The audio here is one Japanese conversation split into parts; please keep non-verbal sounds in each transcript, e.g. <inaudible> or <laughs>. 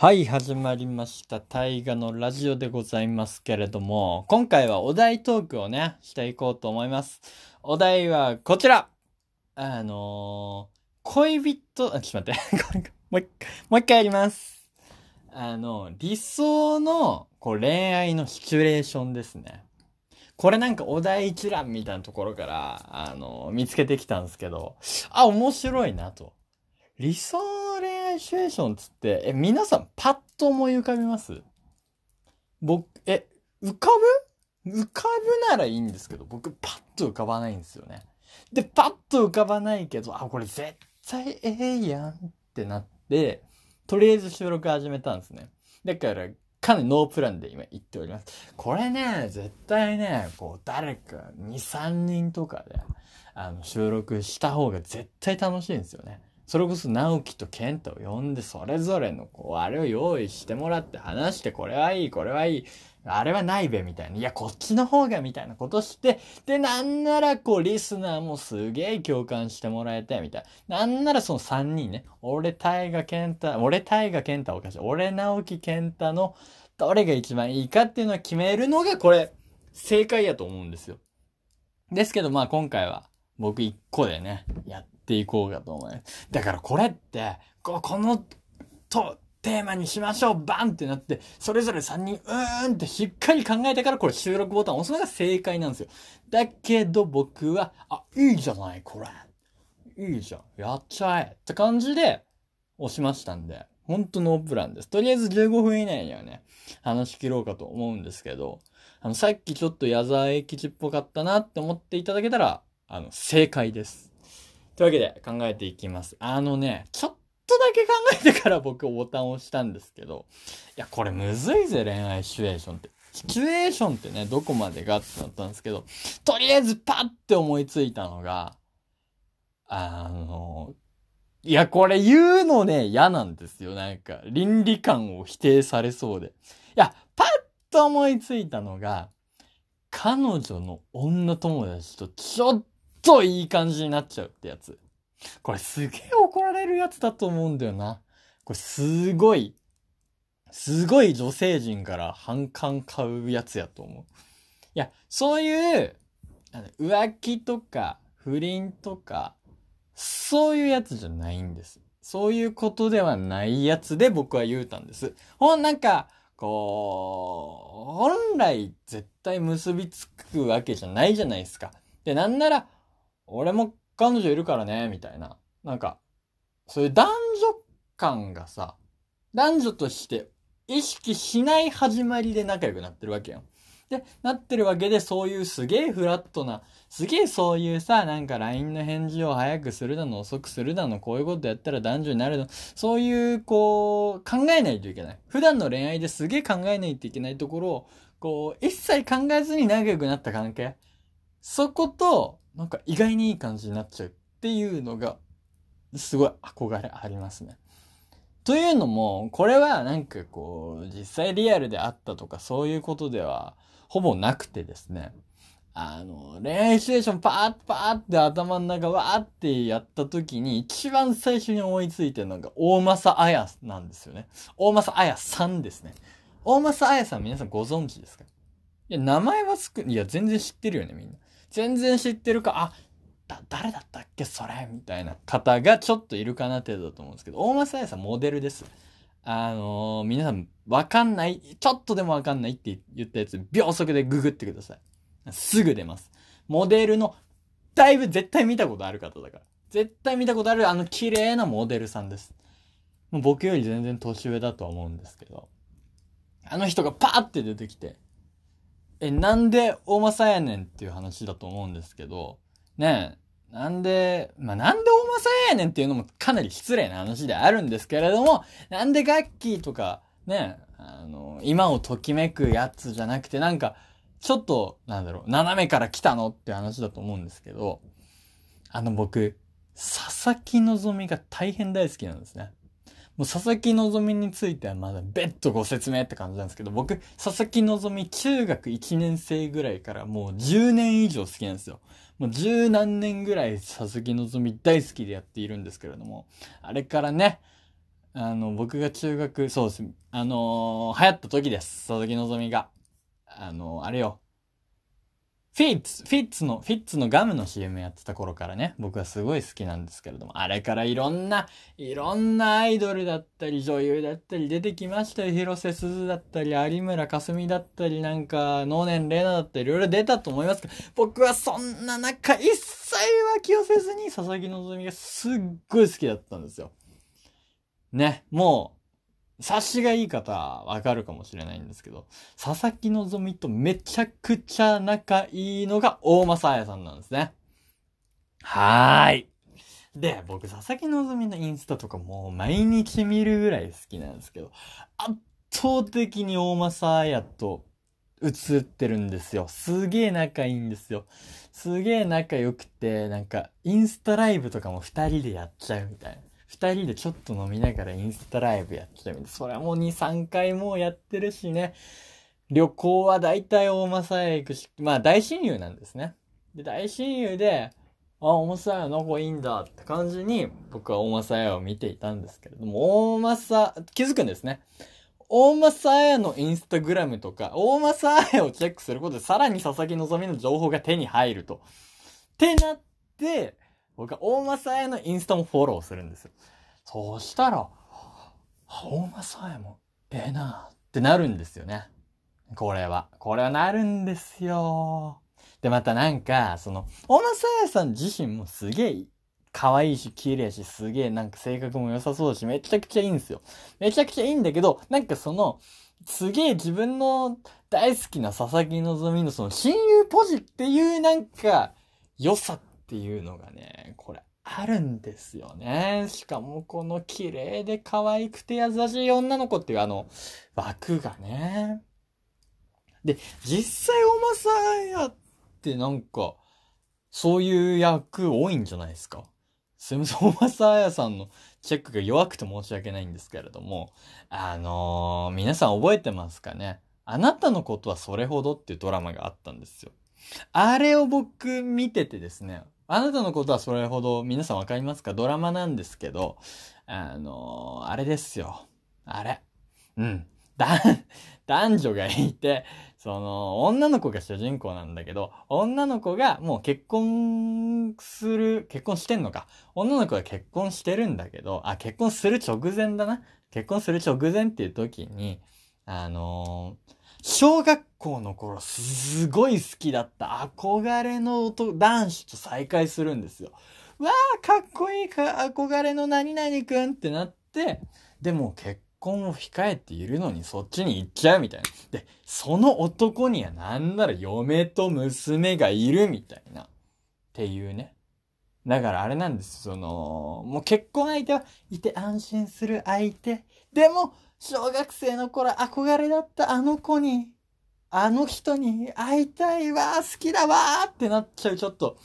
はい、始まりました。大河のラジオでございますけれども、今回はお題トークをね、していこうと思います。お題はこちらあのー、恋人、あ、ちょっと待って。こ <laughs> れもう一回、もう一回やります。あの、理想のこう恋愛のシチュエーションですね。これなんかお題一覧みたいなところから、あの、見つけてきたんですけど、あ、面白いなと。理想シチュエーションつって、え、皆さんパッと思い浮かびます？僕、え、浮かぶ？浮かぶならいいんですけど、僕パッと浮かばないんですよね。で、パッと浮かばないけど、あ、これ絶対ええやんってなって、とりあえず収録始めたんですね。だから、かなりノープランで今言っております。これね、絶対ね、こう、誰か2、3人とかで、あの、収録した方が絶対楽しいんですよね。それこそ直樹と健太を呼んで、それぞれの、こう、あれを用意してもらって話して、これはいい、これはいい、あれはないべ、みたいな。いや、こっちの方が、みたいなことして、で、なんなら、こう、リスナーもすげえ共感してもらえて、みたいな。なんならその3人ね、俺、大河健太、俺、大河健太おかしい。俺、直樹健太の、どれが一番いいかっていうのを決めるのが、これ、正解やと思うんですよ。ですけど、まあ今回は、僕一個でね、やっていこうかと思います。だからこれって、この、と、テーマにしましょうバンってなって、それぞれ3人、うーんってしっかり考えてからこれ収録ボタン押すのが正解なんですよ。だけど僕は、あ、いいじゃない、これ。いいじゃん。やっちゃえ。って感じで押しましたんで、ほんとノープランです。とりあえず15分以内にはね、話し切ろうかと思うんですけど、あの、さっきちょっと矢沢永吉っぽかったなって思っていただけたら、あの、正解です。というわけで考えていきます。あのね、ちょっとだけ考えてから僕ボタンを押したんですけど、いや、これむずいぜ、恋愛シチュエーションって。シチュエーションってね、どこまでがってなったんですけど、とりあえずパッて思いついたのが、あの、いや、これ言うのね、嫌なんですよ。なんか、倫理観を否定されそうで。いや、パッと思いついたのが、彼女の女友達とちょっといい感じになっちゃうってやつ。これすげえ怒られるやつだと思うんだよな。これすごい、すごい女性陣から反感買うやつやと思う。いや、そういう、浮気とか不倫とか、そういうやつじゃないんです。そういうことではないやつで僕は言うたんです。ほん、なんか、こう、本来絶対結びつくわけじゃないじゃないですか。で、なんなら、俺も彼女いるからね、みたいな。なんか、そういう男女感がさ、男女として意識しない始まりで仲良くなってるわけよ。で、なってるわけで、そういうすげえフラットな、すげえそういうさ、なんか LINE の返事を早くするだの、遅くするだの、こういうことやったら男女になるの、そういう、こう、考えないといけない。普段の恋愛ですげえ考えないといけないところを、こう、一切考えずに仲良くなった関係。そこと、なんか意外にいい感じになっちゃうっていうのが、すごい憧れありますね。というのも、これはなんかこう、実際リアルであったとかそういうことでは、ほぼなくてですね。あの、恋愛シチュエーションパーッパーって頭の中わーってやった時に一番最初に思いついてるのが大政彩なんですよね。大政彩さんですね。大政彩さん皆さんご存知ですか？いや、名前はつく、いや、全然知ってるよね、みんな。全然知ってるか、あ、だ、誰だったっけそれみたいな方がちょっといるかな程度だと思うんですけど、大政彩さんモデルです。あのー、皆さん、わかんない、ちょっとでもわかんないって言ったやつ、秒速でググってください。すぐ出ます。モデルの、だいぶ絶対見たことある方だから。絶対見たことある、あの綺麗なモデルさんです。もう僕より全然年上だとは思うんですけど。あの人がパーって出てきて、え、なんで大政やねんっていう話だと思うんですけど、ねえ、なんで、まあ、なんで大政やねんっていうのもかなり失礼な話であるんですけれども、なんでガッキーとか、ねえ、あの、今をときめくやつじゃなくて、なんか、ちょっと、なんだろう、斜めから来たのって話だと思うんですけど、あの僕、佐々木希が大変大好きなんですね。もう佐々木希についてはまだ別途ご説明って感じなんですけど、僕、佐々木希中学1年生ぐらいからもう10年以上好きなんですよ。もう十何年ぐらい佐々木希大好きでやっているんですけれども、あれからね、あの、僕が中学、そうです。あのー流行った時です。佐々木希が。あのーあれよ。フィッツ、フィッツの、フィッツのガムの CM やってた頃からね、僕はすごい好きなんですけれども、あれからいろんな、いろんなアイドルだったり、女優だったり出てきましたよ。広瀬すずだったり、有村架純だったり、なんか、能年玲奈だったり、いろいろ出たと思いますけど、僕はそんな中、一切は気をせずに、佐々木希がすっごい好きだったんですよ。ね、もう、察しがいい方はわかるかもしれないんですけど、佐々木希とめちゃくちゃ仲いいのが大政彩さんなんですね。はーい。で、僕、佐々木希のインスタとかもう毎日見るぐらい好きなんですけど、圧倒的に大政彩と映ってるんですよ。すげえ仲いいんですよ。すげえ仲良くて、なんか、インスタライブとかも二人でやっちゃうみたいな。二人でちょっと飲みながらインスタライブやっちゃうみたい。それはもう2、3回もうやってるしね。旅行は大体大政屋行くし、まあ大親友なんですね。で、大親友で、あ、大政屋の子いいんだって感じに、僕は大政屋を見ていたんですけれども、大政、気づくんですね。大政彩のインスタグラムとか、大政彩をチェックすることで、さらに佐々木希の情報が手に入ると。ってなって、僕は大政彩のインスタもフォローするんですよ。そうしたら、大政彩も、ええなってなるんですよね。これは。これはなるんですよ。で、またなんか、その、大政彩さん自身もすげえ可愛いし、綺麗し、すげえなんか性格も良さそうだし、めちゃくちゃいいんですよ。めちゃくちゃいいんだけど、なんかその、すげえ自分の大好きな佐々木希のその親友ポジっていうなんか、良さっっていうのがね、これあるんですよね。しかもこの綺麗で可愛くて優しい女の子っていうあの、枠がね。で、実際おまさやってなんか、そういう役多いんじゃないですか？すみません、大政彩さんのチェックが弱くて申し訳ないんですけれども、あのー皆さん覚えてますかね？あなたのことはそれほどっていうドラマがあったんですよ。あれを僕見ててですね、あなたのことはそれほど皆さんわかりますか？ドラマなんですけど、あのーあれですよ。あれ。うん。だ、<laughs> 男女がいて、その、女の子が主人公なんだけど、女の子がもう結婚する、結婚してんのか。女の子が結婚してるんだけど、あ、結婚する直前だな。結婚する直前っていう時に、あのー小学校の頃すごい好きだった憧れの男男子と再会するんですよ。わあ、かっこいいか、憧れの何々くんってなって、でも結婚を控えているのにそっちに行っちゃうみたいな。で、その男にはなんなら嫁と娘がいるみたいな。っていうね。だからあれなんです。その、もう結婚相手はいて安心する相手。でも、小学生の頃憧れだったあの子に、あの人に会いたいわ、好きだわってなっちゃう、ちょっと、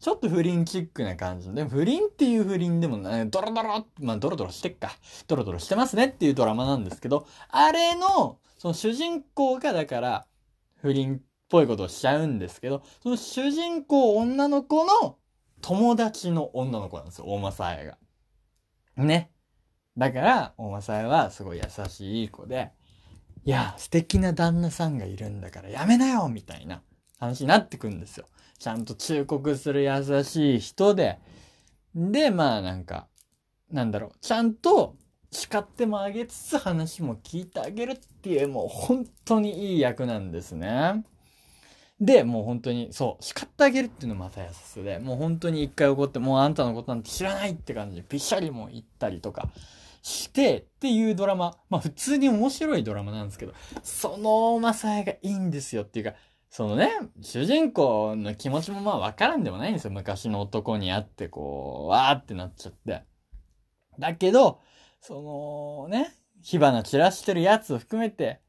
ちょっと不倫チックな感じ。でも不倫っていう不倫でもね、ドロドロ、まあドロドロしてっか。ドロドロしてますねっていうドラマなんですけど、あれの、その主人公がだから、不倫っぽいことをしちゃうんですけど、その主人公女の子の友達の女の子なんですよ、大政彩が。ね。だから、大政彩はすごい優しい子で、いや、素敵な旦那さんがいるんだからやめなよみたいな話になってくんですよ。ちゃんと忠告する優しい人で、で、まあなんか、なんだろう、ちゃんと叱ってもあげつつ話も聞いてあげるっていう、もう本当にいい役なんですね。で、もう本当に、そう、叱ってあげるっていうのもまた優しさで、もう本当に一回怒って、もうあんたのことなんて知らないって感じで、ぴしゃりも言ったりとかして、っていうドラマ。まあ普通に面白いドラマなんですけど、そのマサヤがいいんですよっていうか、そのね、主人公の気持ちもまあわからんでもないんですよ。昔の男に会ってこう、わーってなっちゃって。だけど、そのね、火花散らしてるやつを含めて、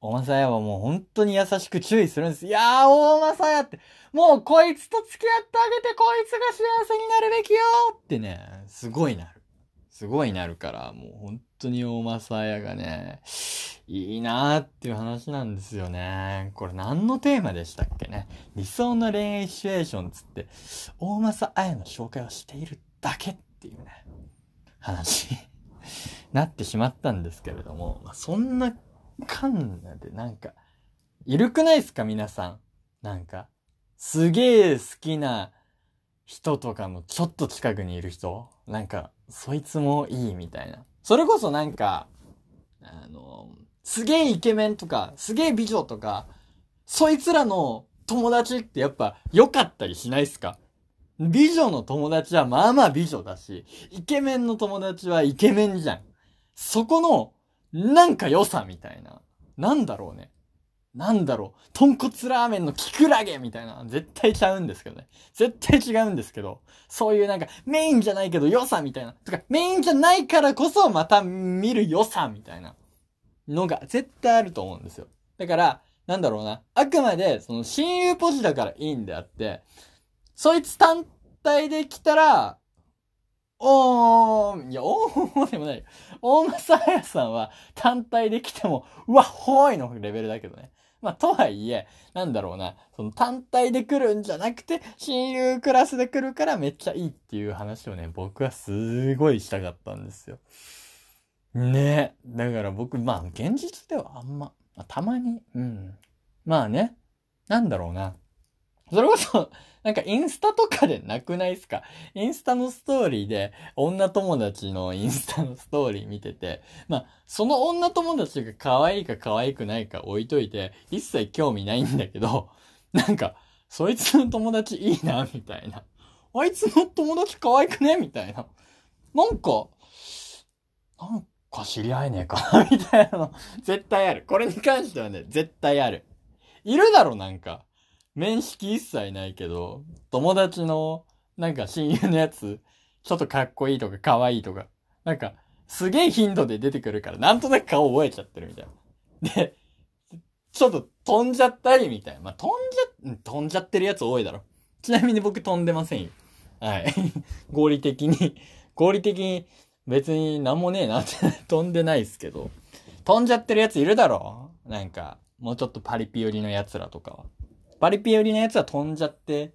大政屋はもう本当に優しく注意するんです。いやー、大政屋って、もうこいつと付き合ってあげて、こいつが幸せになるべきよってね、すごいな。すごいなるから、もう本当に大政屋がね、いいなーっていう話なんですよね。これ何のテーマでしたっけね。理想の恋愛シチュエーションつって、大政綾の紹介をしているだけっていうね、話。なってしまったんですけれども、まあ、そんなカンナでなんか、いるくないですか皆さん。なんか、すげえ好きな人とかのちょっと近くにいる人？なんか、そいつもいいみたいな。それこそなんか、あの、すげえイケメンとか、すげえ美女とか、そいつらの友達ってやっぱ良かったりしないっすか？美女の友達はまあまあ美女だし、イケメンの友達はイケメンじゃん。そこの、なんか良さみたいな。なんだろうね。なんだろう。豚骨ラーメンのキクラゲみたいな。絶対ちゃうんですけどね。絶対違うんですけど。そういうなんかメインじゃないけど良さみたいな。とか、メインじゃないからこそまた見る良さみたいなのが絶対あると思うんですよ。だから、なんだろうな。あくまで、その親友ポジだからいいんであって、そいつ単体で来たら、おー、いや、おーでもない。大正彩さんは単体で来ても、うわ、ほーいのレベルだけどね。まあ、とはいえ、なんだろうな、その単体で来るんじゃなくて、親友クラスで来るからめっちゃいいっていう話をね、僕はすごいしたかったんですよ。ねだから僕、まあ、現実ではあんま、まあ、たまに、うん。まあね、なんだろうな。それこそ、なんかインスタとかでなくないっすか？<laughs> インスタのストーリーで、女友達のインスタのストーリー見てて、まあ、その女友達が可愛いか可愛くないか置いといて、一切興味ないんだけど、<laughs> なんか、そいつの友達いいな、みたいな。あいつの友達可愛くね？みたいな。なんか、なんか知り合えねえかな？<laughs> みたいなの、絶対ある。これに関してはね、絶対ある。いるだろ、なんか。面識一切ないけど、友達の、なんか親友のやつ、ちょっとかっこいいとか可愛いとか、なんか、すげえ頻度で出てくるから、なんとなく顔覚えちゃってるみたいな。で、ちょっと飛んじゃったりみたいな。まあ、飛んじゃ、飛んじゃってるやつ多いだろ。ちなみに僕飛んでませんよ。はい。<laughs> 合理的に、合理的に別になんもねえなって飛んでないっすけど。飛んじゃってるやついるだろなんか、もうちょっとパリピ寄りのやつらとかは。パリピ寄りのやつは飛んじゃって、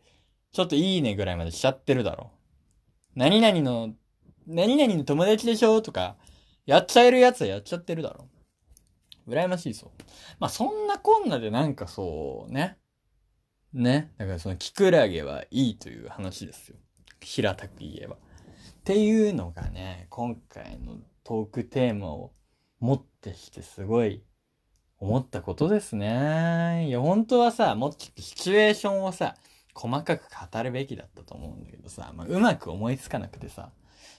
ちょっといいねぐらいまでしちゃってるだろ。何々の、何々の友達でしょとか、やっちゃえるやつはやっちゃってるだろ。羨ましいそう。まあ、そんなこんなでなんかそうね。ね。だからそのキクラゲはいいという話ですよ。平たく言えば。っていうのがね、今回のトークテーマを持ってきてすごい思ったことですね。いや、本当はさ、もっとシチュエーションをさ、細かく語るべきだったと思うんだけどさ、まあ、うまく思いつかなくてさ、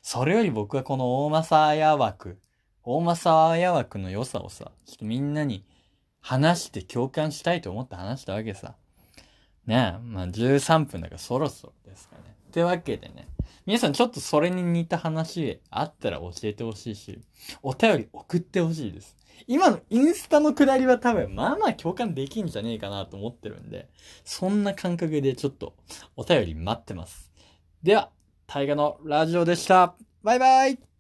それより僕はこの大政綾枠、大政綾枠の良さをさ、ちょっとみんなに話して共感したいと思って話したわけさ。ねえ、まあ13分だからそろそろですかね。ってわけでね、皆さんちょっとそれに似た話あったら教えてほしいし、お便り送ってほしいです。今のインスタのくだりは多分、まあまあ共感できんじゃねえかなと思ってるんで、そんな感覚でちょっとお便り待ってます。では、大河のラジオでした。バイバイ